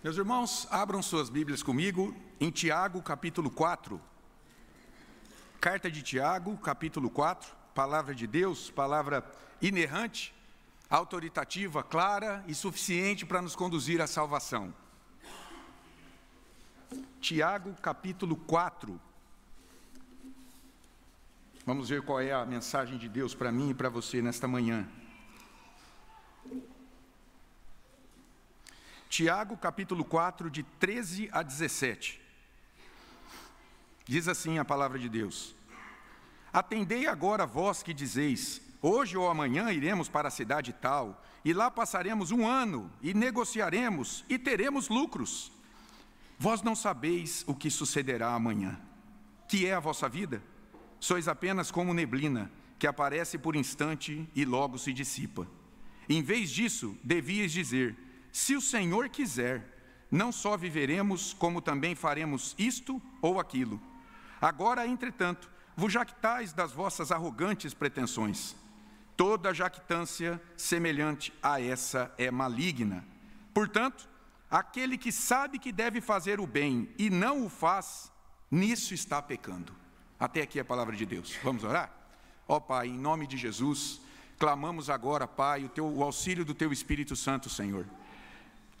Meus irmãos, abram suas Bíblias comigo em Tiago, capítulo 4. Carta de Tiago, capítulo 4, palavra de Deus, palavra inerrante, autoritativa, clara e suficiente para nos conduzir à salvação. Tiago, capítulo 4. Vamos ver qual é a mensagem de Deus para mim e para você nesta manhã. Tiago, capítulo 4, de 13 a 17. Diz assim a palavra de Deus: Atendei agora vós que dizeis: Hoje ou amanhã iremos para a cidade tal, e lá passaremos um ano, e negociaremos, e teremos lucros. Vós não sabeis o que sucederá amanhã. Que é a vossa vida? Sois apenas como neblina, que aparece por instante e logo se dissipa. Em vez disso, devíeis dizer: se o Senhor quiser, não só viveremos, como também faremos isto ou aquilo. Agora, entretanto, vos jactais das vossas arrogantes pretensões. Toda jactância semelhante a essa é maligna. Portanto, aquele que sabe que deve fazer o bem e não o faz, nisso está pecando. Até aqui a palavra de Deus. Vamos orar? Ó oh, Pai, em nome de Jesus, clamamos agora, Pai, o, teu, o auxílio do Teu Espírito Santo, Senhor.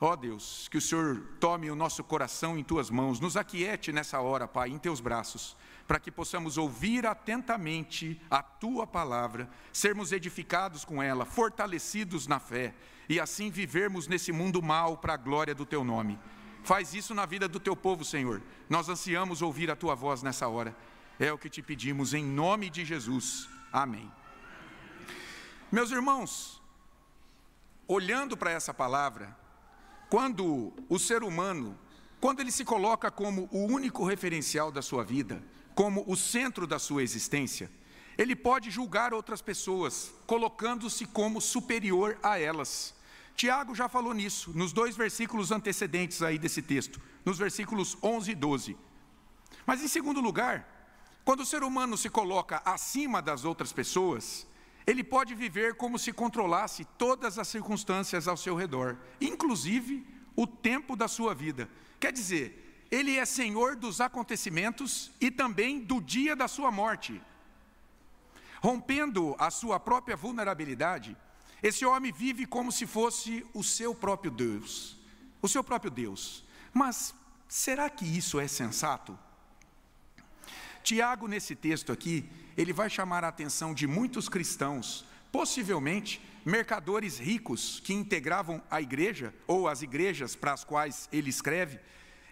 Ó oh Deus, que o Senhor tome o nosso coração em tuas mãos, nos aquiete nessa hora, Pai, em teus braços, para que possamos ouvir atentamente a tua palavra, sermos edificados com ela, fortalecidos na fé e assim vivermos nesse mundo mal para a glória do teu nome. Faz isso na vida do teu povo, Senhor. Nós ansiamos ouvir a tua voz nessa hora. É o que te pedimos em nome de Jesus. Amém. Meus irmãos, olhando para essa palavra, quando o ser humano, quando ele se coloca como o único referencial da sua vida, como o centro da sua existência, ele pode julgar outras pessoas, colocando-se como superior a elas. Tiago já falou nisso, nos dois versículos antecedentes aí desse texto, nos versículos 11 e 12. Mas em segundo lugar, quando o ser humano se coloca acima das outras pessoas, ele pode viver como se controlasse todas as circunstâncias ao seu redor, inclusive o tempo da sua vida. Quer dizer, ele é senhor dos acontecimentos e também do dia da sua morte. Rompendo a sua própria vulnerabilidade, esse homem vive como se fosse o seu próprio Deus, o seu próprio Deus. Mas será que isso é sensato? Tiago, nesse texto aqui, ele vai chamar a atenção de muitos cristãos, possivelmente mercadores ricos que integravam a igreja ou as igrejas para as quais ele escreve,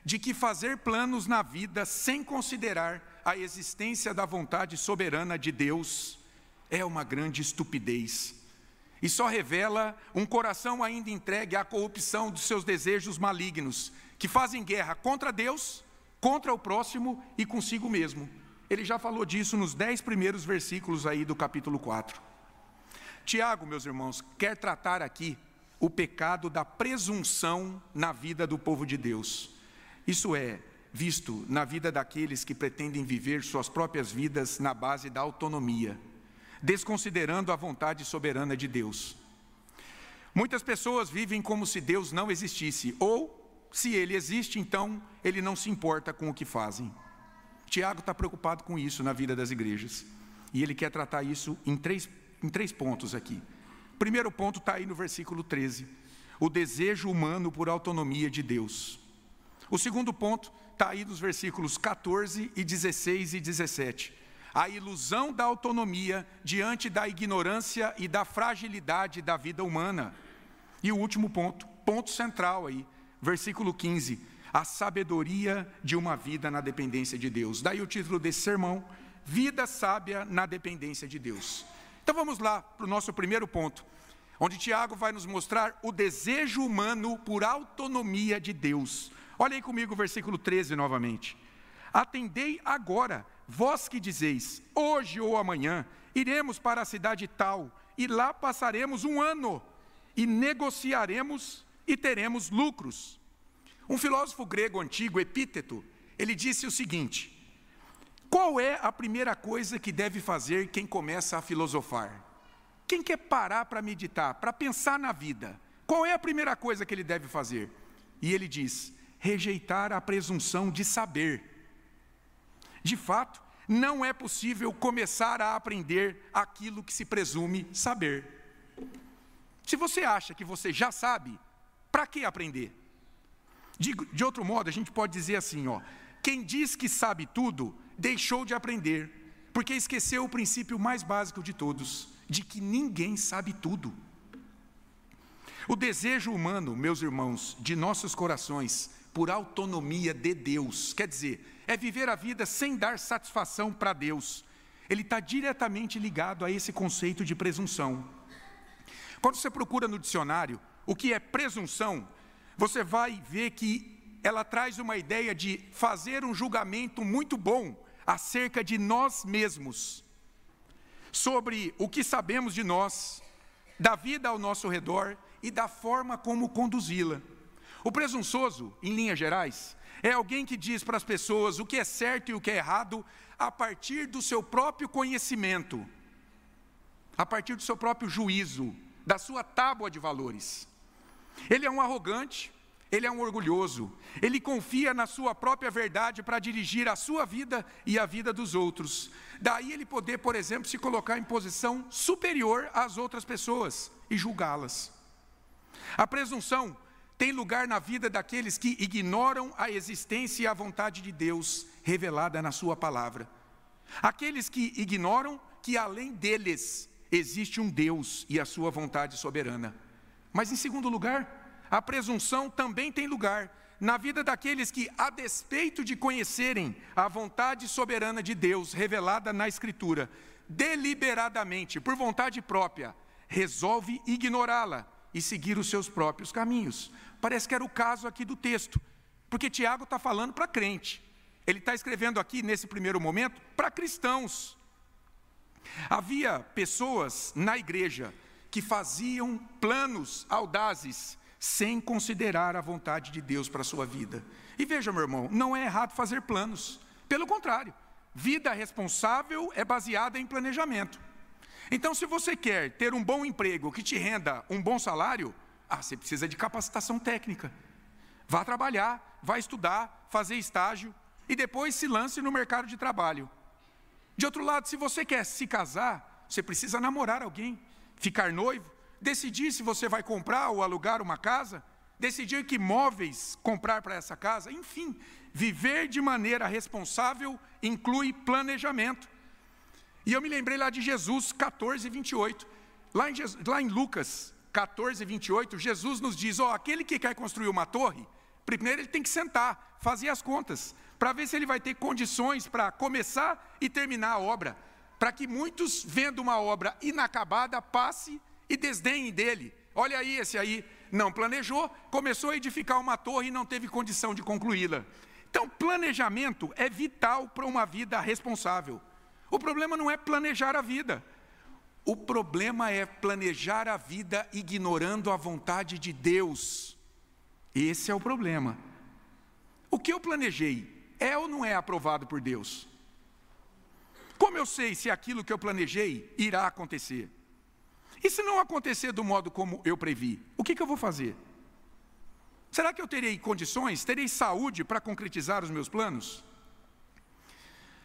de que fazer planos na vida sem considerar a existência da vontade soberana de Deus é uma grande estupidez. E só revela um coração ainda entregue à corrupção dos seus desejos malignos, que fazem guerra contra Deus, contra o próximo e consigo mesmo. Ele já falou disso nos dez primeiros versículos aí do capítulo 4. Tiago, meus irmãos, quer tratar aqui o pecado da presunção na vida do povo de Deus. Isso é visto na vida daqueles que pretendem viver suas próprias vidas na base da autonomia, desconsiderando a vontade soberana de Deus. Muitas pessoas vivem como se Deus não existisse, ou, se ele existe, então ele não se importa com o que fazem. Tiago está preocupado com isso na vida das igrejas. E ele quer tratar isso em três, em três pontos aqui. Primeiro ponto está aí no versículo 13: o desejo humano por autonomia de Deus. O segundo ponto está aí nos versículos 14 e 16 e 17. A ilusão da autonomia diante da ignorância e da fragilidade da vida humana. E o último ponto, ponto central aí, versículo 15 a sabedoria de uma vida na dependência de Deus. Daí o título desse sermão: Vida sábia na dependência de Deus. Então vamos lá para o nosso primeiro ponto, onde Tiago vai nos mostrar o desejo humano por autonomia de Deus. Olhem comigo o versículo 13 novamente. Atendei agora, vós que dizeis, hoje ou amanhã iremos para a cidade tal, e lá passaremos um ano, e negociaremos e teremos lucros. Um filósofo grego antigo, Epíteto, ele disse o seguinte: Qual é a primeira coisa que deve fazer quem começa a filosofar? Quem quer parar para meditar, para pensar na vida? Qual é a primeira coisa que ele deve fazer? e ele diz: rejeitar a presunção de saber. De fato, não é possível começar a aprender aquilo que se presume saber. Se você acha que você já sabe, para que aprender? De, de, outro modo, a gente pode dizer assim: ó, quem diz que sabe tudo, deixou de aprender, porque esqueceu o princípio mais básico de todos, de que ninguém sabe tudo. O desejo humano, meus irmãos, de nossos corações, por autonomia de Deus, quer dizer, é viver a vida sem dar satisfação para Deus. Ele está diretamente ligado a esse conceito de presunção. Quando você procura no dicionário o que é presunção, você vai ver que ela traz uma ideia de fazer um julgamento muito bom acerca de nós mesmos, sobre o que sabemos de nós, da vida ao nosso redor e da forma como conduzi-la. O presunçoso, em linhas gerais, é alguém que diz para as pessoas o que é certo e o que é errado a partir do seu próprio conhecimento, a partir do seu próprio juízo, da sua tábua de valores. Ele é um arrogante, ele é um orgulhoso, ele confia na sua própria verdade para dirigir a sua vida e a vida dos outros. Daí ele poder, por exemplo, se colocar em posição superior às outras pessoas e julgá-las. A presunção tem lugar na vida daqueles que ignoram a existência e a vontade de Deus revelada na Sua palavra. Aqueles que ignoram que além deles existe um Deus e a Sua vontade soberana. Mas, em segundo lugar, a presunção também tem lugar na vida daqueles que, a despeito de conhecerem a vontade soberana de Deus revelada na Escritura, deliberadamente, por vontade própria, resolve ignorá-la e seguir os seus próprios caminhos. Parece que era o caso aqui do texto, porque Tiago está falando para crente. Ele está escrevendo aqui, nesse primeiro momento, para cristãos. Havia pessoas na igreja que faziam planos audazes sem considerar a vontade de Deus para a sua vida. E veja, meu irmão, não é errado fazer planos. Pelo contrário, vida responsável é baseada em planejamento. Então, se você quer ter um bom emprego que te renda um bom salário, ah, você precisa de capacitação técnica. Vá trabalhar, vá estudar, fazer estágio e depois se lance no mercado de trabalho. De outro lado, se você quer se casar, você precisa namorar alguém, ficar noivo, decidir se você vai comprar ou alugar uma casa, decidir que móveis comprar para essa casa, enfim, viver de maneira responsável inclui planejamento. E eu me lembrei lá de Jesus 14, 28. Lá em, lá em Lucas 14, 28, Jesus nos diz: ó, aquele que quer construir uma torre, primeiro ele tem que sentar, fazer as contas, para ver se ele vai ter condições para começar e terminar a obra, para que muitos, vendo uma obra inacabada, passe e desdenhem dele. Olha aí, esse aí não planejou, começou a edificar uma torre e não teve condição de concluí-la. Então, planejamento é vital para uma vida responsável. O problema não é planejar a vida. O problema é planejar a vida ignorando a vontade de Deus. Esse é o problema. O que eu planejei é ou não é aprovado por Deus? Como eu sei se aquilo que eu planejei irá acontecer? E se não acontecer do modo como eu previ, o que, que eu vou fazer? Será que eu terei condições, terei saúde para concretizar os meus planos?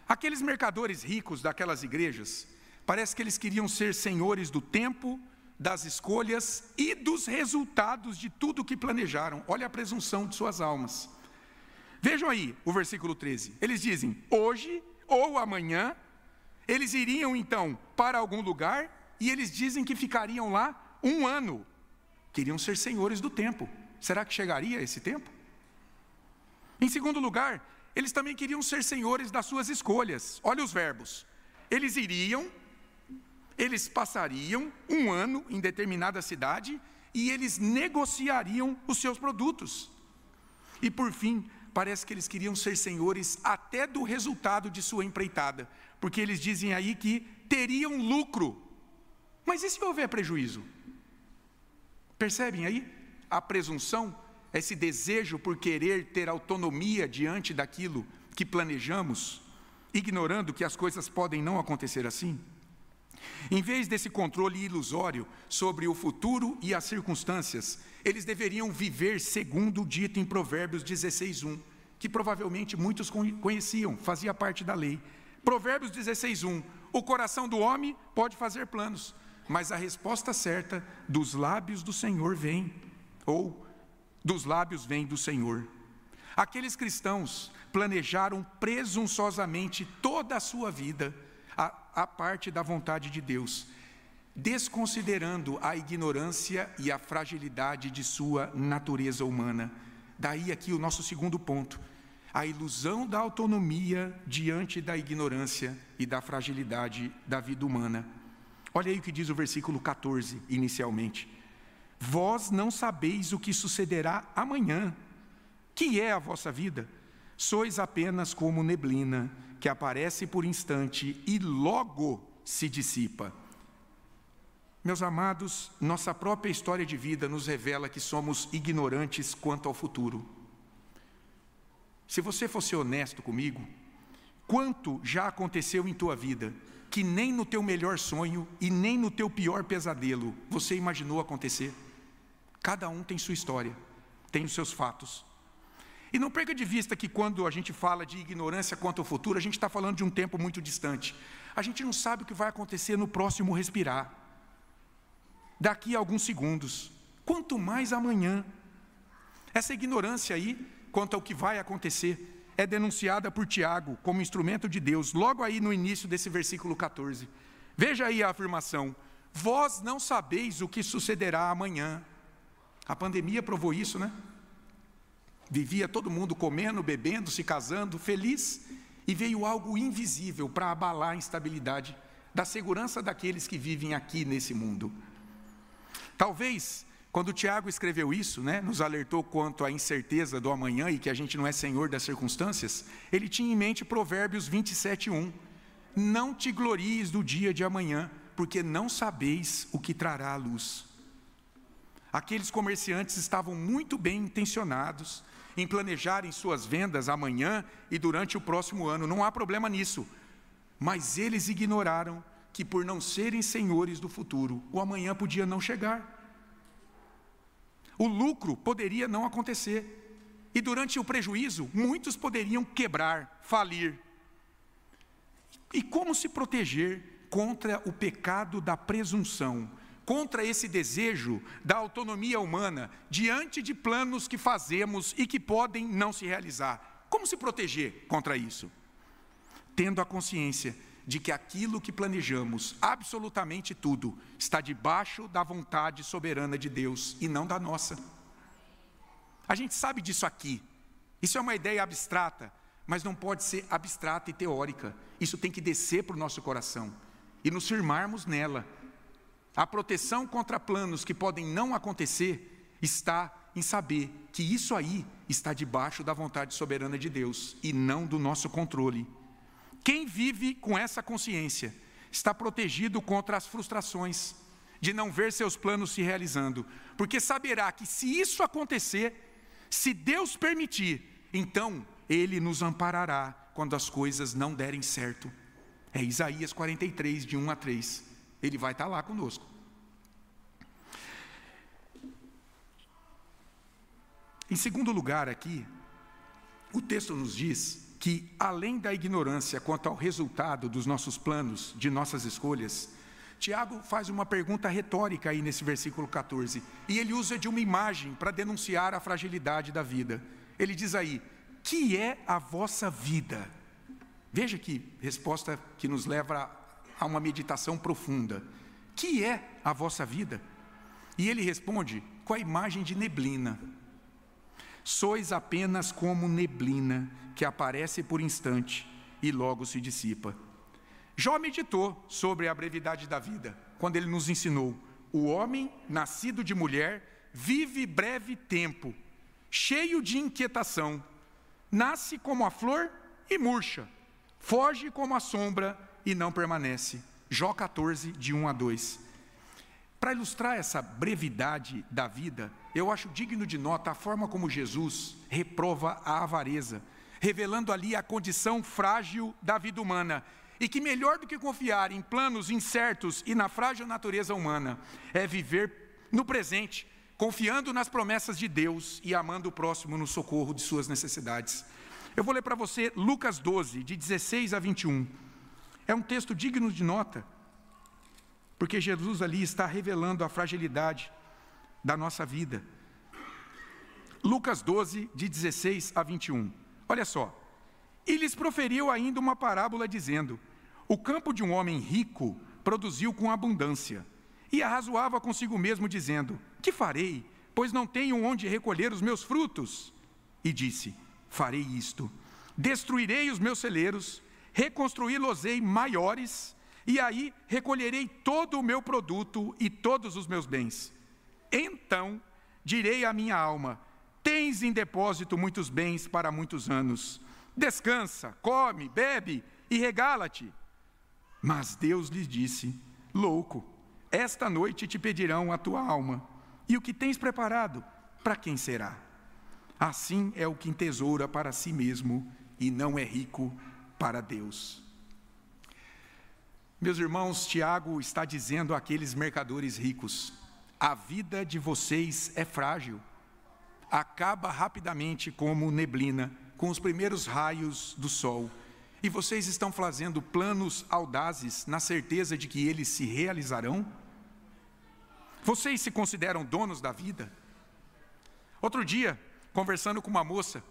Aqueles mercadores ricos daquelas igrejas, parece que eles queriam ser senhores do tempo, das escolhas e dos resultados de tudo que planejaram. Olha a presunção de suas almas. Vejam aí o versículo 13. Eles dizem: hoje ou amanhã, eles iriam então para algum lugar e eles dizem que ficariam lá um ano. Queriam ser senhores do tempo. Será que chegaria esse tempo? Em segundo lugar, eles também queriam ser senhores das suas escolhas. Olha os verbos. Eles iriam, eles passariam um ano em determinada cidade e eles negociariam os seus produtos. E por fim, parece que eles queriam ser senhores até do resultado de sua empreitada, porque eles dizem aí que teriam lucro. Mas e se houver prejuízo? Percebem aí a presunção esse desejo por querer ter autonomia diante daquilo que planejamos, ignorando que as coisas podem não acontecer assim? Em vez desse controle ilusório sobre o futuro e as circunstâncias, eles deveriam viver segundo o dito em Provérbios 16:1, que provavelmente muitos conheciam, fazia parte da lei. Provérbios 16:1. O coração do homem pode fazer planos, mas a resposta certa dos lábios do Senhor vem, ou dos lábios vem do Senhor. Aqueles cristãos planejaram presunçosamente toda a sua vida a, parte da vontade de Deus, desconsiderando a ignorância e a fragilidade de sua natureza humana. Daí aqui o nosso segundo ponto, a ilusão da autonomia diante da ignorância e da fragilidade da vida humana. Olha aí o que diz o versículo 14, inicialmente. Vós não sabeis o que sucederá amanhã. Que é a vossa vida? Sois apenas como neblina que aparece por instante e logo se dissipa. Meus amados, nossa própria história de vida nos revela que somos ignorantes quanto ao futuro. Se você fosse honesto comigo, quanto já aconteceu em tua vida que nem no teu melhor sonho e nem no teu pior pesadelo você imaginou acontecer? Cada um tem sua história, tem os seus fatos. E não perca de vista que quando a gente fala de ignorância quanto ao futuro, a gente está falando de um tempo muito distante. A gente não sabe o que vai acontecer no próximo respirar, daqui a alguns segundos, quanto mais amanhã. Essa ignorância aí quanto ao que vai acontecer, é denunciada por Tiago como instrumento de Deus, logo aí no início desse versículo 14. Veja aí a afirmação: Vós não sabeis o que sucederá amanhã. A pandemia provou isso, né? Vivia todo mundo comendo, bebendo, se casando, feliz, e veio algo invisível para abalar a instabilidade da segurança daqueles que vivem aqui nesse mundo. Talvez quando Tiago escreveu isso, né, nos alertou quanto à incerteza do amanhã e que a gente não é senhor das circunstâncias, ele tinha em mente Provérbios 27:1. Não te glories do dia de amanhã, porque não sabeis o que trará a luz. Aqueles comerciantes estavam muito bem intencionados em planejarem suas vendas amanhã e durante o próximo ano, não há problema nisso. Mas eles ignoraram que, por não serem senhores do futuro, o amanhã podia não chegar o lucro poderia não acontecer. E durante o prejuízo, muitos poderiam quebrar, falir. E como se proteger contra o pecado da presunção, contra esse desejo da autonomia humana diante de planos que fazemos e que podem não se realizar? Como se proteger contra isso? Tendo a consciência de que aquilo que planejamos, absolutamente tudo, está debaixo da vontade soberana de Deus e não da nossa. A gente sabe disso aqui. Isso é uma ideia abstrata, mas não pode ser abstrata e teórica. Isso tem que descer para o nosso coração e nos firmarmos nela. A proteção contra planos que podem não acontecer está em saber que isso aí está debaixo da vontade soberana de Deus e não do nosso controle. Quem vive com essa consciência está protegido contra as frustrações de não ver seus planos se realizando, porque saberá que se isso acontecer, se Deus permitir, então Ele nos amparará quando as coisas não derem certo. É Isaías 43, de 1 a 3. Ele vai estar lá conosco. Em segundo lugar, aqui, o texto nos diz que, além da ignorância quanto ao resultado dos nossos planos, de nossas escolhas, Tiago faz uma pergunta retórica aí nesse versículo 14, e ele usa de uma imagem para denunciar a fragilidade da vida. Ele diz aí: Que é a vossa vida? Veja que resposta que nos leva a uma meditação profunda. Que é a vossa vida? E ele responde com a imagem de neblina. Sois apenas como neblina que aparece por instante e logo se dissipa. Jó meditou sobre a brevidade da vida, quando ele nos ensinou: o homem, nascido de mulher, vive breve tempo, cheio de inquietação, nasce como a flor e murcha, foge como a sombra e não permanece. Jó 14, de 1 a 2. Para ilustrar essa brevidade da vida, eu acho digno de nota a forma como Jesus reprova a avareza, revelando ali a condição frágil da vida humana e que melhor do que confiar em planos incertos e na frágil natureza humana é viver no presente, confiando nas promessas de Deus e amando o próximo no socorro de suas necessidades. Eu vou ler para você Lucas 12, de 16 a 21. É um texto digno de nota, porque Jesus ali está revelando a fragilidade da nossa vida. Lucas 12, de 16 a 21. Olha só. E lhes proferiu ainda uma parábola, dizendo: O campo de um homem rico produziu com abundância. E arrazoava consigo mesmo, dizendo: Que farei, pois não tenho onde recolher os meus frutos? E disse: Farei isto: destruirei os meus celeiros, reconstruí-los-ei maiores, e aí recolherei todo o meu produto e todos os meus bens. Então direi à minha alma: Tens em depósito muitos bens para muitos anos. Descansa, come, bebe e regala-te. Mas Deus lhes disse: Louco, esta noite te pedirão a tua alma, e o que tens preparado, para quem será? Assim é o que entesoura para si mesmo e não é rico para Deus. Meus irmãos, Tiago está dizendo àqueles mercadores ricos: a vida de vocês é frágil acaba rapidamente como neblina, com os primeiros raios do sol. E vocês estão fazendo planos audazes na certeza de que eles se realizarão? Vocês se consideram donos da vida? Outro dia, conversando com uma moça,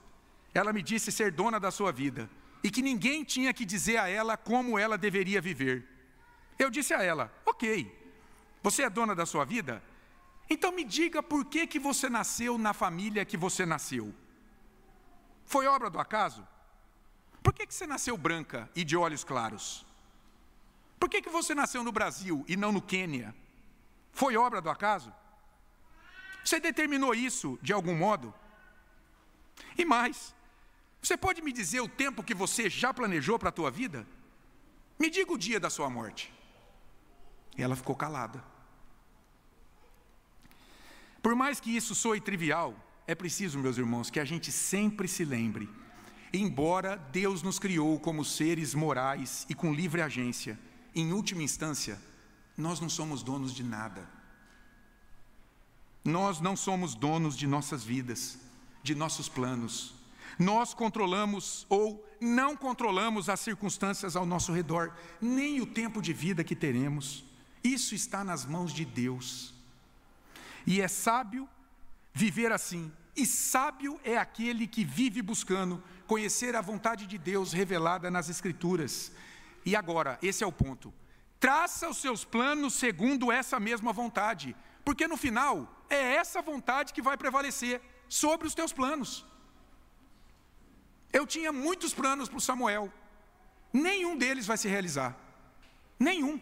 ela me disse ser dona da sua vida e que ninguém tinha que dizer a ela como ela deveria viver. Eu disse a ela: Ok, você é dona da sua vida? Então me diga por que, que você nasceu na família que você nasceu. Foi obra do acaso? Por que, que você nasceu branca e de olhos claros? Por que, que você nasceu no Brasil e não no Quênia? Foi obra do acaso? Você determinou isso de algum modo? E mais, você pode me dizer o tempo que você já planejou para a tua vida? Me diga o dia da sua morte. E ela ficou calada. Por mais que isso soe trivial, é preciso, meus irmãos, que a gente sempre se lembre. Embora Deus nos criou como seres morais e com livre agência, em última instância, nós não somos donos de nada. Nós não somos donos de nossas vidas, de nossos planos. Nós controlamos ou não controlamos as circunstâncias ao nosso redor, nem o tempo de vida que teremos. Isso está nas mãos de Deus. E é sábio viver assim. E sábio é aquele que vive buscando conhecer a vontade de Deus revelada nas Escrituras. E agora, esse é o ponto. Traça os seus planos segundo essa mesma vontade, porque no final é essa vontade que vai prevalecer sobre os teus planos. Eu tinha muitos planos para o Samuel, nenhum deles vai se realizar. Nenhum.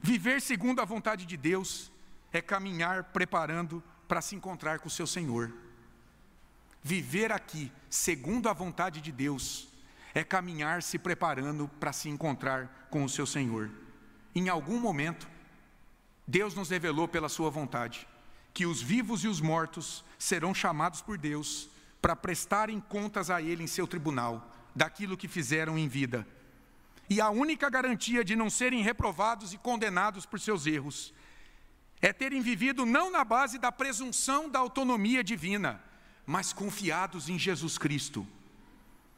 Viver segundo a vontade de Deus é caminhar preparando para se encontrar com o seu Senhor. Viver aqui, segundo a vontade de Deus, é caminhar se preparando para se encontrar com o seu Senhor. Em algum momento, Deus nos revelou pela Sua vontade que os vivos e os mortos serão chamados por Deus para prestarem contas a Ele em seu tribunal daquilo que fizeram em vida. E a única garantia de não serem reprovados e condenados por seus erros é terem vivido não na base da presunção da autonomia divina, mas confiados em Jesus Cristo,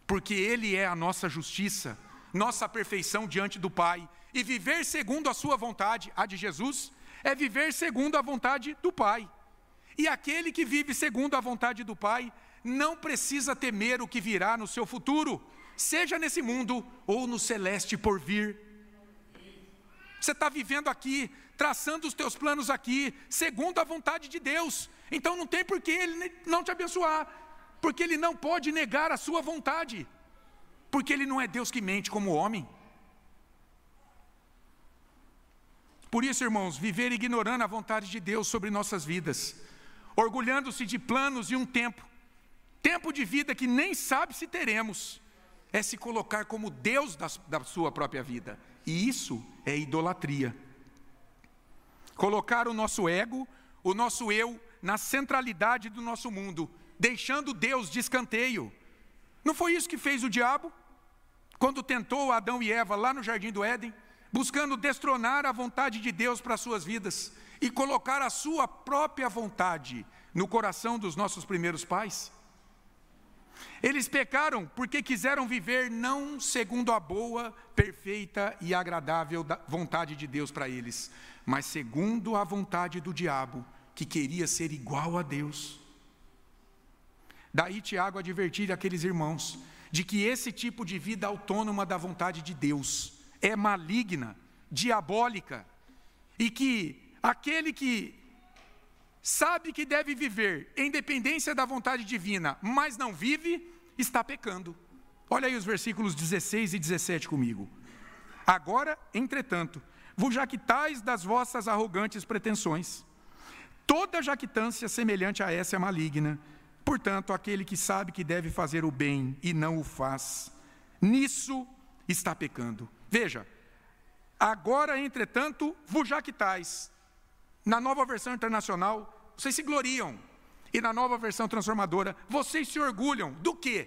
porque Ele é a nossa justiça, nossa perfeição diante do Pai, e viver segundo a Sua vontade, a de Jesus, é viver segundo a vontade do Pai. E aquele que vive segundo a vontade do Pai não precisa temer o que virá no seu futuro, seja nesse mundo ou no celeste por vir. Você está vivendo aqui, traçando os teus planos aqui, segundo a vontade de Deus. Então não tem por que Ele não te abençoar, porque Ele não pode negar a sua vontade, porque Ele não é Deus que mente como homem. Por isso, irmãos, viver ignorando a vontade de Deus sobre nossas vidas, orgulhando-se de planos e um tempo, tempo de vida que nem sabe se teremos, é se colocar como Deus da, da sua própria vida. E isso é idolatria. Colocar o nosso ego, o nosso eu, na centralidade do nosso mundo, deixando Deus de escanteio. Não foi isso que fez o diabo? quando tentou Adão e Eva lá no jardim do Éden, buscando destronar a vontade de Deus para as suas vidas e colocar a sua própria vontade no coração dos nossos primeiros pais? Eles pecaram porque quiseram viver não segundo a boa, perfeita e agradável vontade de Deus para eles, mas segundo a vontade do diabo, que queria ser igual a Deus. Daí Tiago advertir aqueles irmãos de que esse tipo de vida autônoma da vontade de Deus é maligna, diabólica, e que aquele que sabe que deve viver em dependência da vontade divina, mas não vive, está pecando. Olha aí os versículos 16 e 17 comigo. Agora, entretanto, vos jactais das vossas arrogantes pretensões. Toda jactância semelhante a essa é maligna. Portanto, aquele que sabe que deve fazer o bem e não o faz, nisso está pecando. Veja, agora, entretanto, vos jactais. Na nova versão internacional, vocês se gloriam. E na nova versão transformadora, vocês se orgulham do quê?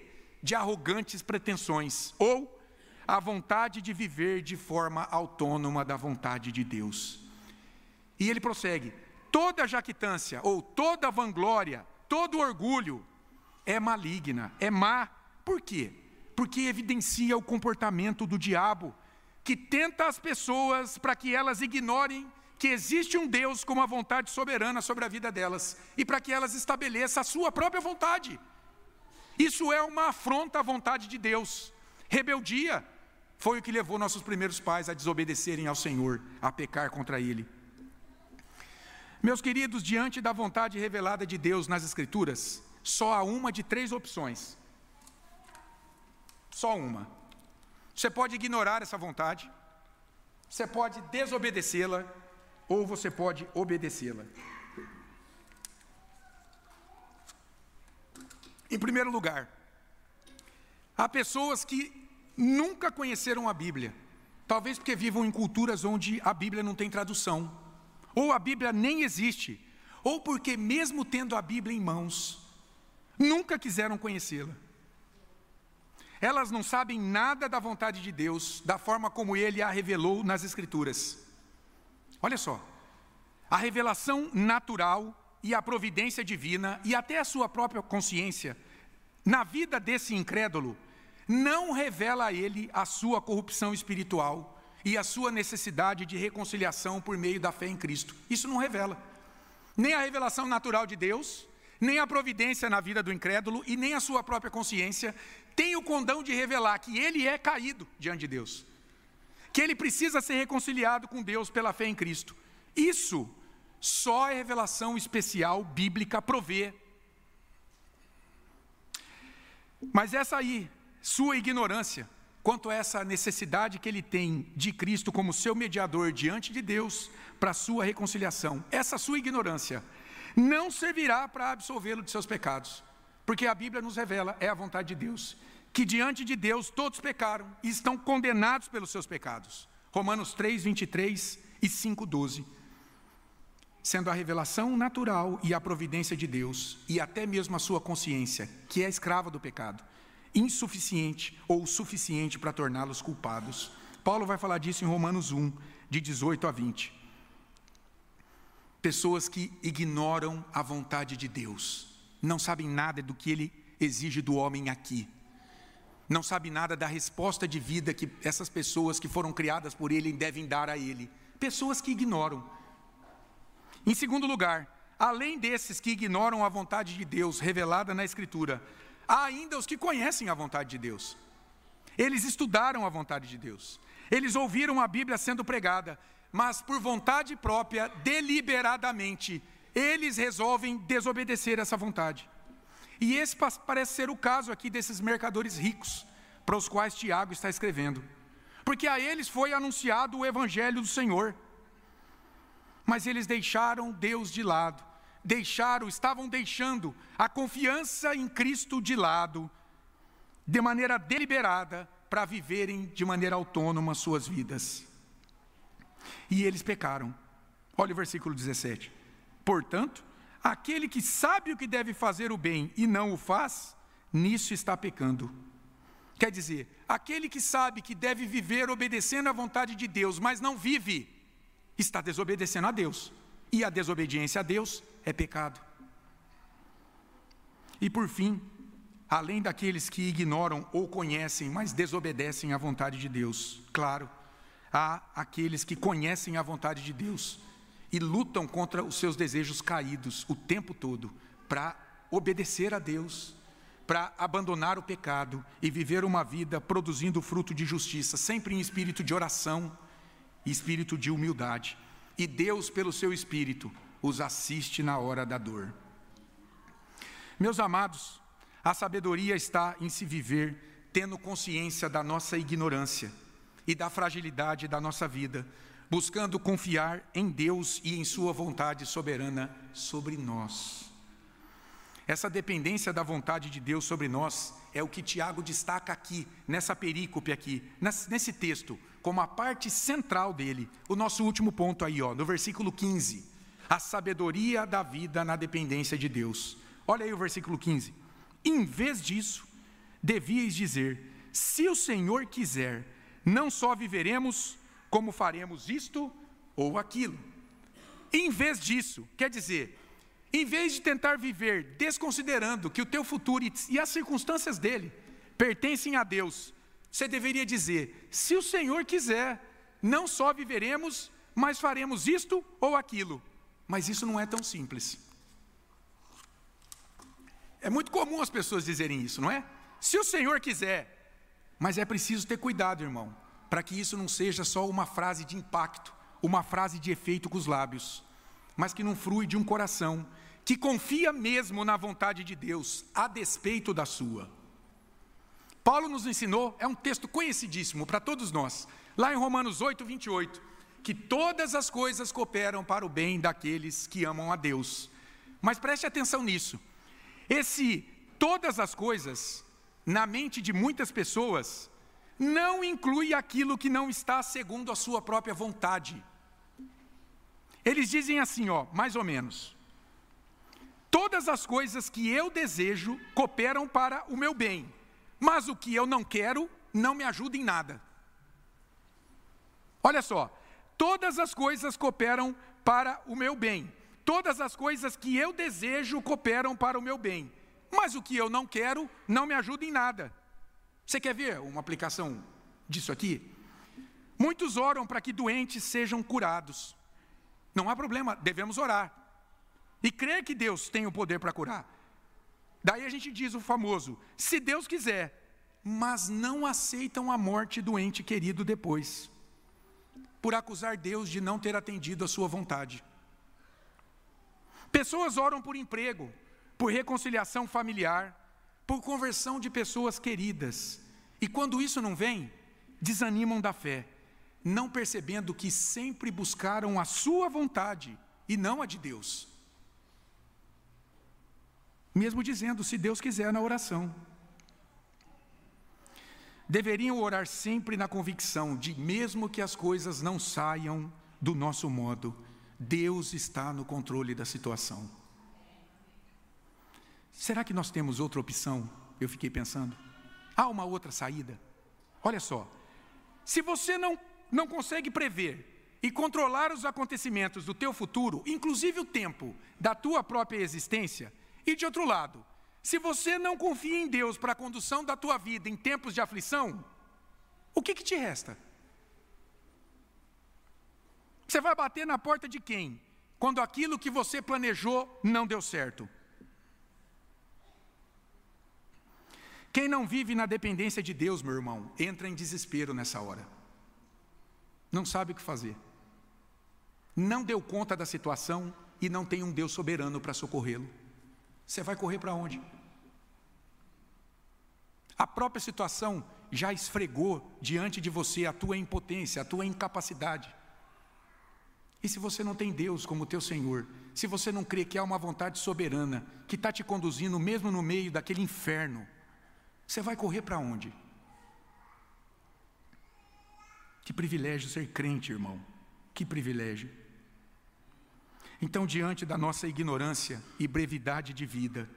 De arrogantes pretensões ou a vontade de viver de forma autônoma da vontade de Deus. E ele prossegue: toda jactância ou toda vanglória, todo orgulho é maligna, é má. Por quê? Porque evidencia o comportamento do diabo, que tenta as pessoas para que elas ignorem que existe um Deus com uma vontade soberana sobre a vida delas e para que elas estabeleçam a sua própria vontade. Isso é uma afronta à vontade de Deus. Rebeldia foi o que levou nossos primeiros pais a desobedecerem ao Senhor, a pecar contra Ele. Meus queridos, diante da vontade revelada de Deus nas Escrituras, só há uma de três opções. Só uma. Você pode ignorar essa vontade, você pode desobedecê-la, ou você pode obedecê-la. Em primeiro lugar, há pessoas que nunca conheceram a Bíblia, talvez porque vivam em culturas onde a Bíblia não tem tradução, ou a Bíblia nem existe, ou porque, mesmo tendo a Bíblia em mãos, nunca quiseram conhecê-la. Elas não sabem nada da vontade de Deus, da forma como ele a revelou nas Escrituras. Olha só, a revelação natural e a providência divina e até a sua própria consciência, na vida desse incrédulo, não revela a ele a sua corrupção espiritual e a sua necessidade de reconciliação por meio da fé em Cristo. Isso não revela. Nem a revelação natural de Deus, nem a providência na vida do incrédulo e nem a sua própria consciência tem o condão de revelar que ele é caído diante de Deus que ele precisa ser reconciliado com Deus pela fé em Cristo. Isso só a revelação especial bíblica provê. Mas essa aí, sua ignorância quanto a essa necessidade que ele tem de Cristo como seu mediador diante de Deus para sua reconciliação, essa sua ignorância não servirá para absolvê-lo de seus pecados, porque a Bíblia nos revela é a vontade de Deus que diante de Deus todos pecaram e estão condenados pelos seus pecados. Romanos 3, 23 e 5, 12. Sendo a revelação natural e a providência de Deus, e até mesmo a sua consciência, que é escrava do pecado, insuficiente ou suficiente para torná-los culpados. Paulo vai falar disso em Romanos 1, de 18 a 20. Pessoas que ignoram a vontade de Deus, não sabem nada do que ele exige do homem aqui não sabe nada da resposta de vida que essas pessoas que foram criadas por Ele devem dar a Ele. Pessoas que ignoram. Em segundo lugar, além desses que ignoram a vontade de Deus revelada na Escritura, há ainda os que conhecem a vontade de Deus. Eles estudaram a vontade de Deus. Eles ouviram a Bíblia sendo pregada, mas por vontade própria, deliberadamente, eles resolvem desobedecer essa vontade. E esse parece ser o caso aqui desses mercadores ricos, para os quais Tiago está escrevendo. Porque a eles foi anunciado o evangelho do Senhor. Mas eles deixaram Deus de lado, deixaram, estavam deixando a confiança em Cristo de lado, de maneira deliberada, para viverem de maneira autônoma suas vidas. E eles pecaram. Olha o versículo 17. Portanto, Aquele que sabe o que deve fazer o bem e não o faz, nisso está pecando. Quer dizer, aquele que sabe que deve viver obedecendo à vontade de Deus, mas não vive, está desobedecendo a Deus. E a desobediência a Deus é pecado. E por fim, além daqueles que ignoram ou conhecem, mas desobedecem à vontade de Deus, claro, há aqueles que conhecem a vontade de Deus e lutam contra os seus desejos caídos o tempo todo para obedecer a Deus, para abandonar o pecado e viver uma vida produzindo fruto de justiça, sempre em espírito de oração e espírito de humildade. E Deus, pelo seu espírito, os assiste na hora da dor. Meus amados, a sabedoria está em se viver tendo consciência da nossa ignorância e da fragilidade da nossa vida, buscando confiar em Deus e em Sua vontade soberana sobre nós. Essa dependência da vontade de Deus sobre nós é o que Tiago destaca aqui, nessa perícope aqui, nesse texto, como a parte central dele. O nosso último ponto aí, ó, no versículo 15. A sabedoria da vida na dependência de Deus. Olha aí o versículo 15. Em vez disso, devíeis dizer: se o Senhor quiser, não só viveremos, como faremos isto ou aquilo. Em vez disso, quer dizer, em vez de tentar viver desconsiderando que o teu futuro e as circunstâncias dele pertencem a Deus, você deveria dizer: se o Senhor quiser, não só viveremos, mas faremos isto ou aquilo. Mas isso não é tão simples. É muito comum as pessoas dizerem isso, não é? Se o Senhor quiser, mas é preciso ter cuidado, irmão, para que isso não seja só uma frase de impacto, uma frase de efeito com os lábios mas que não frui de um coração que confia mesmo na vontade de Deus, a despeito da sua. Paulo nos ensinou, é um texto conhecidíssimo para todos nós, lá em Romanos 8, 28, que todas as coisas cooperam para o bem daqueles que amam a Deus. Mas preste atenção nisso. Esse todas as coisas, na mente de muitas pessoas, não inclui aquilo que não está segundo a sua própria vontade. Eles dizem assim, ó, mais ou menos: Todas as coisas que eu desejo cooperam para o meu bem, mas o que eu não quero não me ajuda em nada. Olha só, todas as coisas cooperam para o meu bem, todas as coisas que eu desejo cooperam para o meu bem, mas o que eu não quero não me ajuda em nada. Você quer ver uma aplicação disso aqui? Muitos oram para que doentes sejam curados. Não há problema, devemos orar. E crer que Deus tem o poder para curar. Daí a gente diz o famoso: se Deus quiser, mas não aceitam a morte do ente querido depois, por acusar Deus de não ter atendido a sua vontade. Pessoas oram por emprego, por reconciliação familiar, por conversão de pessoas queridas, e quando isso não vem, desanimam da fé não percebendo que sempre buscaram a sua vontade e não a de Deus. Mesmo dizendo, se Deus quiser, na oração. Deveriam orar sempre na convicção de, mesmo que as coisas não saiam do nosso modo, Deus está no controle da situação. Será que nós temos outra opção? Eu fiquei pensando. Há uma outra saída? Olha só, se você não não consegue prever e controlar os acontecimentos do teu futuro, inclusive o tempo da tua própria existência, e de outro lado, se você não confia em Deus para a condução da tua vida em tempos de aflição, o que, que te resta? Você vai bater na porta de quem? Quando aquilo que você planejou não deu certo. Quem não vive na dependência de Deus, meu irmão, entra em desespero nessa hora não sabe o que fazer. Não deu conta da situação e não tem um Deus soberano para socorrê-lo. Você vai correr para onde? A própria situação já esfregou diante de você a tua impotência, a tua incapacidade. E se você não tem Deus como teu Senhor, se você não crê que há uma vontade soberana que está te conduzindo mesmo no meio daquele inferno, você vai correr para onde? Que privilégio ser crente, irmão. Que privilégio. Então, diante da nossa ignorância e brevidade de vida,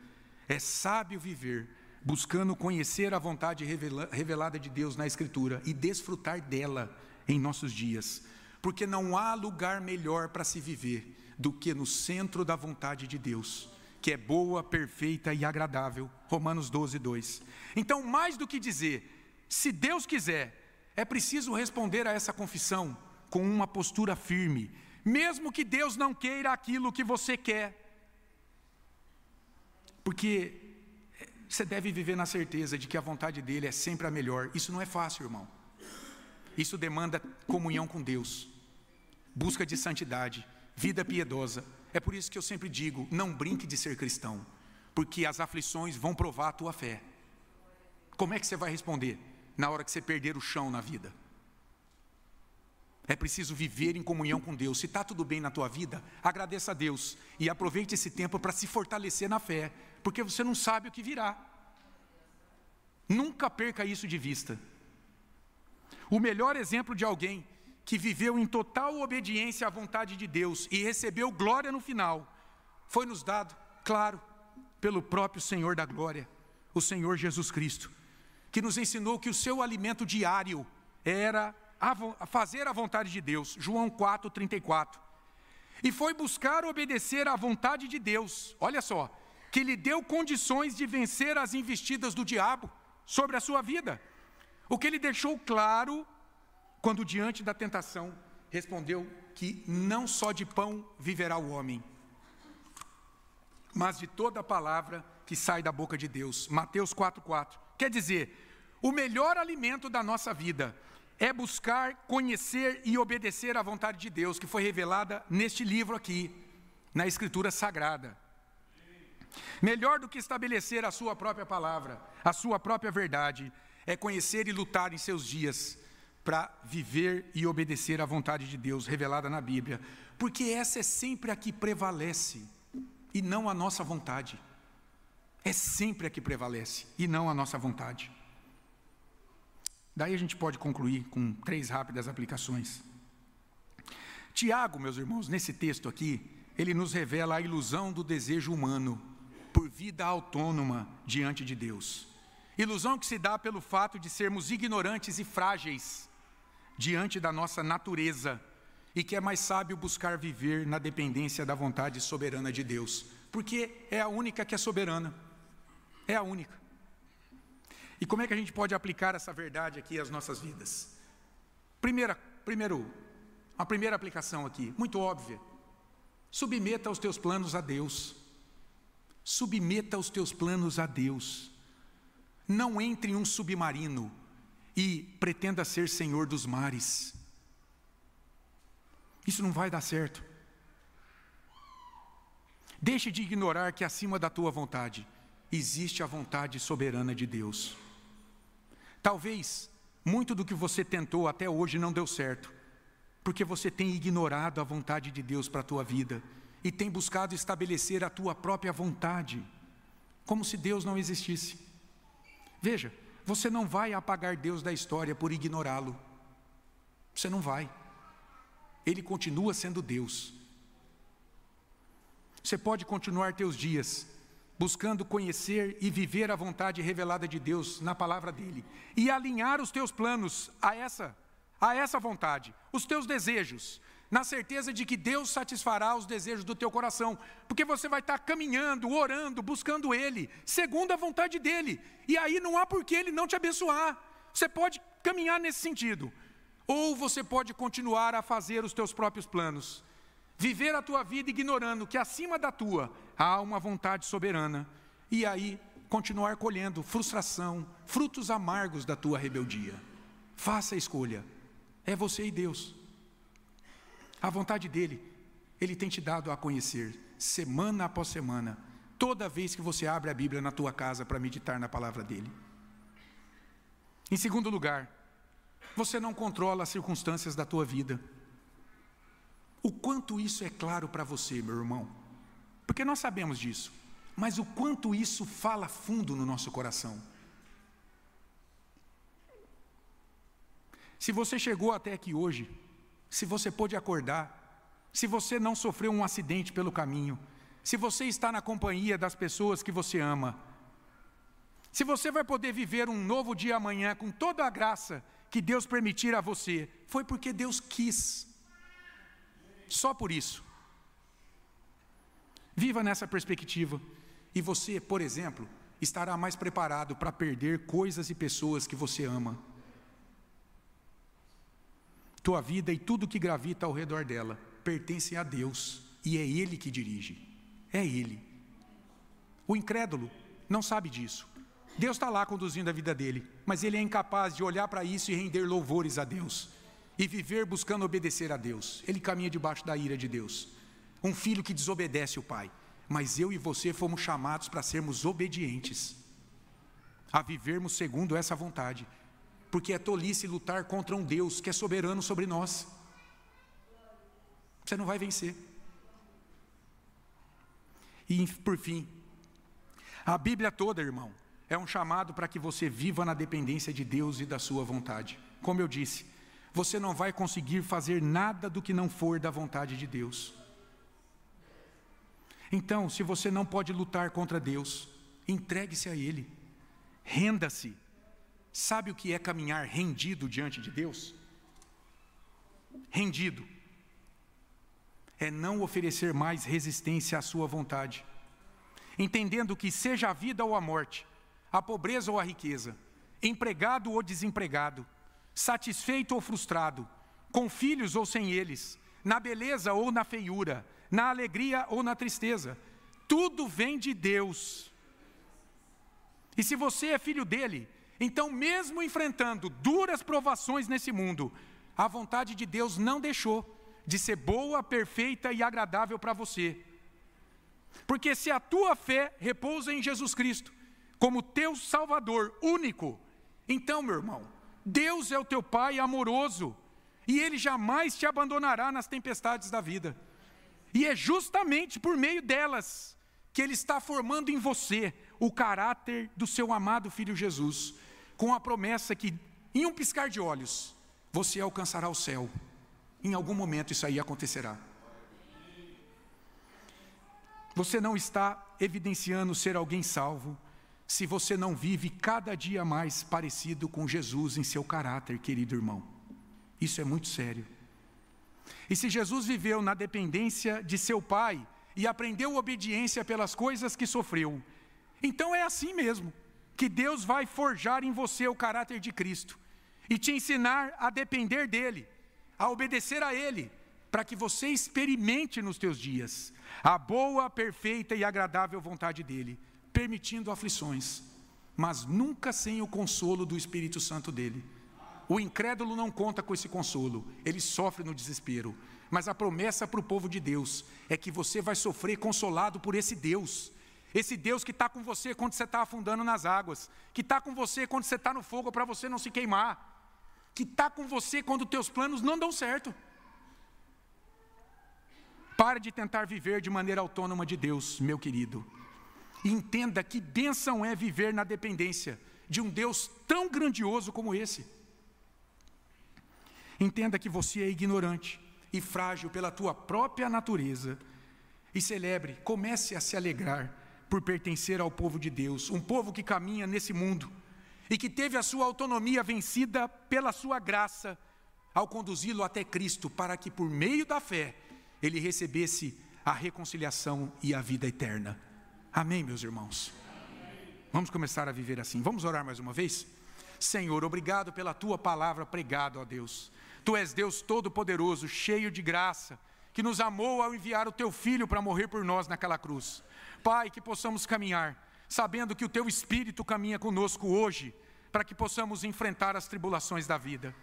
é sábio viver buscando conhecer a vontade revelada de Deus na Escritura e desfrutar dela em nossos dias, porque não há lugar melhor para se viver do que no centro da vontade de Deus, que é boa, perfeita e agradável. Romanos 12, 2. Então, mais do que dizer, se Deus quiser, é preciso responder a essa confissão com uma postura firme, mesmo que Deus não queira aquilo que você quer. Porque você deve viver na certeza de que a vontade dele é sempre a melhor. Isso não é fácil, irmão. Isso demanda comunhão com Deus, busca de santidade, vida piedosa. É por isso que eu sempre digo: não brinque de ser cristão, porque as aflições vão provar a tua fé. Como é que você vai responder na hora que você perder o chão na vida? É preciso viver em comunhão com Deus. Se está tudo bem na tua vida, agradeça a Deus e aproveite esse tempo para se fortalecer na fé, porque você não sabe o que virá. Nunca perca isso de vista. O melhor exemplo de alguém que viveu em total obediência à vontade de Deus e recebeu glória no final, foi nos dado, claro, pelo próprio Senhor da glória, o Senhor Jesus Cristo, que nos ensinou que o seu alimento diário era a fazer a vontade de Deus. João 4, 34. E foi buscar obedecer à vontade de Deus, olha só, que lhe deu condições de vencer as investidas do diabo sobre a sua vida. O que ele deixou claro quando, diante da tentação, respondeu que não só de pão viverá o homem, mas de toda a palavra que sai da boca de Deus. Mateus 4,4. Quer dizer, o melhor alimento da nossa vida é buscar conhecer e obedecer à vontade de Deus, que foi revelada neste livro aqui, na Escritura Sagrada. Melhor do que estabelecer a sua própria palavra, a sua própria verdade, é conhecer e lutar em seus dias para viver e obedecer à vontade de Deus revelada na Bíblia, porque essa é sempre a que prevalece e não a nossa vontade. É sempre a que prevalece e não a nossa vontade. Daí a gente pode concluir com três rápidas aplicações. Tiago, meus irmãos, nesse texto aqui, ele nos revela a ilusão do desejo humano por vida autônoma diante de Deus. Ilusão que se dá pelo fato de sermos ignorantes e frágeis diante da nossa natureza e que é mais sábio buscar viver na dependência da vontade soberana de Deus, porque é a única que é soberana. É a única. E como é que a gente pode aplicar essa verdade aqui às nossas vidas? Primeira, primeiro, a primeira aplicação aqui, muito óbvia. Submeta os teus planos a Deus. Submeta os teus planos a Deus. Não entre em um submarino e pretenda ser senhor dos mares. Isso não vai dar certo. Deixe de ignorar que acima da tua vontade existe a vontade soberana de Deus. Talvez muito do que você tentou até hoje não deu certo, porque você tem ignorado a vontade de Deus para a tua vida e tem buscado estabelecer a tua própria vontade, como se Deus não existisse. Veja, você não vai apagar Deus da história por ignorá-lo. Você não vai. Ele continua sendo Deus. Você pode continuar teus dias buscando conhecer e viver a vontade revelada de Deus na palavra dele e alinhar os teus planos a essa a essa vontade, os teus desejos, na certeza de que Deus satisfará os desejos do teu coração, porque você vai estar caminhando, orando, buscando ele, segundo a vontade dele. E aí não há por que ele não te abençoar. Você pode caminhar nesse sentido, ou você pode continuar a fazer os teus próprios planos viver a tua vida ignorando que acima da tua há uma vontade soberana, e aí continuar colhendo frustração, frutos amargos da tua rebeldia. Faça a escolha, é você e Deus. A vontade dele, ele tem te dado a conhecer, semana após semana, toda vez que você abre a Bíblia na tua casa para meditar na palavra dele. Em segundo lugar, você não controla as circunstâncias da tua vida. O quanto isso é claro para você, meu irmão? Porque nós sabemos disso, mas o quanto isso fala fundo no nosso coração. Se você chegou até aqui hoje, se você pôde acordar, se você não sofreu um acidente pelo caminho, se você está na companhia das pessoas que você ama, Se você vai poder viver um novo dia amanhã com toda a graça que Deus permitir a você, foi porque Deus quis. Só por isso. Viva nessa perspectiva. E você, por exemplo, estará mais preparado para perder coisas e pessoas que você ama. Tua vida e tudo que gravita ao redor dela pertencem a Deus e é Ele que dirige. É Ele. O incrédulo não sabe disso. Deus está lá conduzindo a vida dele, mas ele é incapaz de olhar para isso e render louvores a Deus e viver buscando obedecer a Deus. Ele caminha debaixo da ira de Deus. Um filho que desobedece o pai. Mas eu e você fomos chamados para sermos obedientes, a vivermos segundo essa vontade, porque é tolice lutar contra um Deus que é soberano sobre nós. Você não vai vencer. E por fim, a Bíblia toda, irmão, é um chamado para que você viva na dependência de Deus e da sua vontade. Como eu disse, você não vai conseguir fazer nada do que não for da vontade de Deus. Então, se você não pode lutar contra Deus, entregue-se a Ele, renda-se. Sabe o que é caminhar rendido diante de Deus? Rendido é não oferecer mais resistência à Sua vontade, entendendo que, seja a vida ou a morte, a pobreza ou a riqueza, empregado ou desempregado, satisfeito ou frustrado, com filhos ou sem eles, na beleza ou na feiura, na alegria ou na tristeza, tudo vem de Deus. E se você é filho dele, então, mesmo enfrentando duras provações nesse mundo, a vontade de Deus não deixou de ser boa, perfeita e agradável para você. Porque se a tua fé repousa em Jesus Cristo, como teu Salvador único, então, meu irmão, Deus é o teu Pai amoroso e Ele jamais te abandonará nas tempestades da vida. E é justamente por meio delas que Ele está formando em você o caráter do seu amado Filho Jesus, com a promessa que, em um piscar de olhos, você alcançará o céu. Em algum momento isso aí acontecerá. Você não está evidenciando ser alguém salvo, se você não vive cada dia mais parecido com Jesus em seu caráter, querido irmão. Isso é muito sério. E se Jesus viveu na dependência de seu Pai e aprendeu obediência pelas coisas que sofreu, então é assim mesmo que Deus vai forjar em você o caráter de Cristo e te ensinar a depender dEle, a obedecer a Ele, para que você experimente nos teus dias a boa, perfeita e agradável vontade dEle permitindo aflições, mas nunca sem o consolo do Espírito Santo dele. O incrédulo não conta com esse consolo, ele sofre no desespero. Mas a promessa para o povo de Deus é que você vai sofrer consolado por esse Deus. Esse Deus que está com você quando você está afundando nas águas, que está com você quando você está no fogo para você não se queimar, que está com você quando teus planos não dão certo. Pare de tentar viver de maneira autônoma de Deus, meu querido. Entenda que bênção é viver na dependência de um Deus tão grandioso como esse. Entenda que você é ignorante e frágil pela tua própria natureza. E celebre, comece a se alegrar por pertencer ao povo de Deus, um povo que caminha nesse mundo e que teve a sua autonomia vencida pela sua graça ao conduzi-lo até Cristo, para que por meio da fé ele recebesse a reconciliação e a vida eterna. Amém, meus irmãos? Vamos começar a viver assim. Vamos orar mais uma vez? Senhor, obrigado pela tua palavra pregada, ó Deus. Tu és Deus todo-poderoso, cheio de graça, que nos amou ao enviar o teu filho para morrer por nós naquela cruz. Pai, que possamos caminhar, sabendo que o teu espírito caminha conosco hoje, para que possamos enfrentar as tribulações da vida.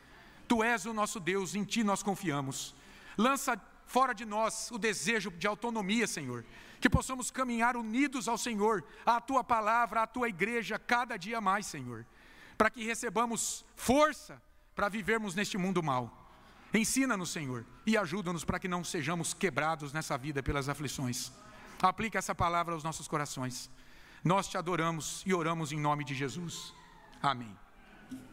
Tu és o nosso Deus, em ti nós confiamos. Lança fora de nós o desejo de autonomia, Senhor. Que possamos caminhar unidos ao Senhor, à tua palavra, à tua igreja, cada dia mais, Senhor. Para que recebamos força para vivermos neste mundo mal. Ensina-nos, Senhor, e ajuda-nos para que não sejamos quebrados nessa vida pelas aflições. Aplica essa palavra aos nossos corações. Nós te adoramos e oramos em nome de Jesus. Amém.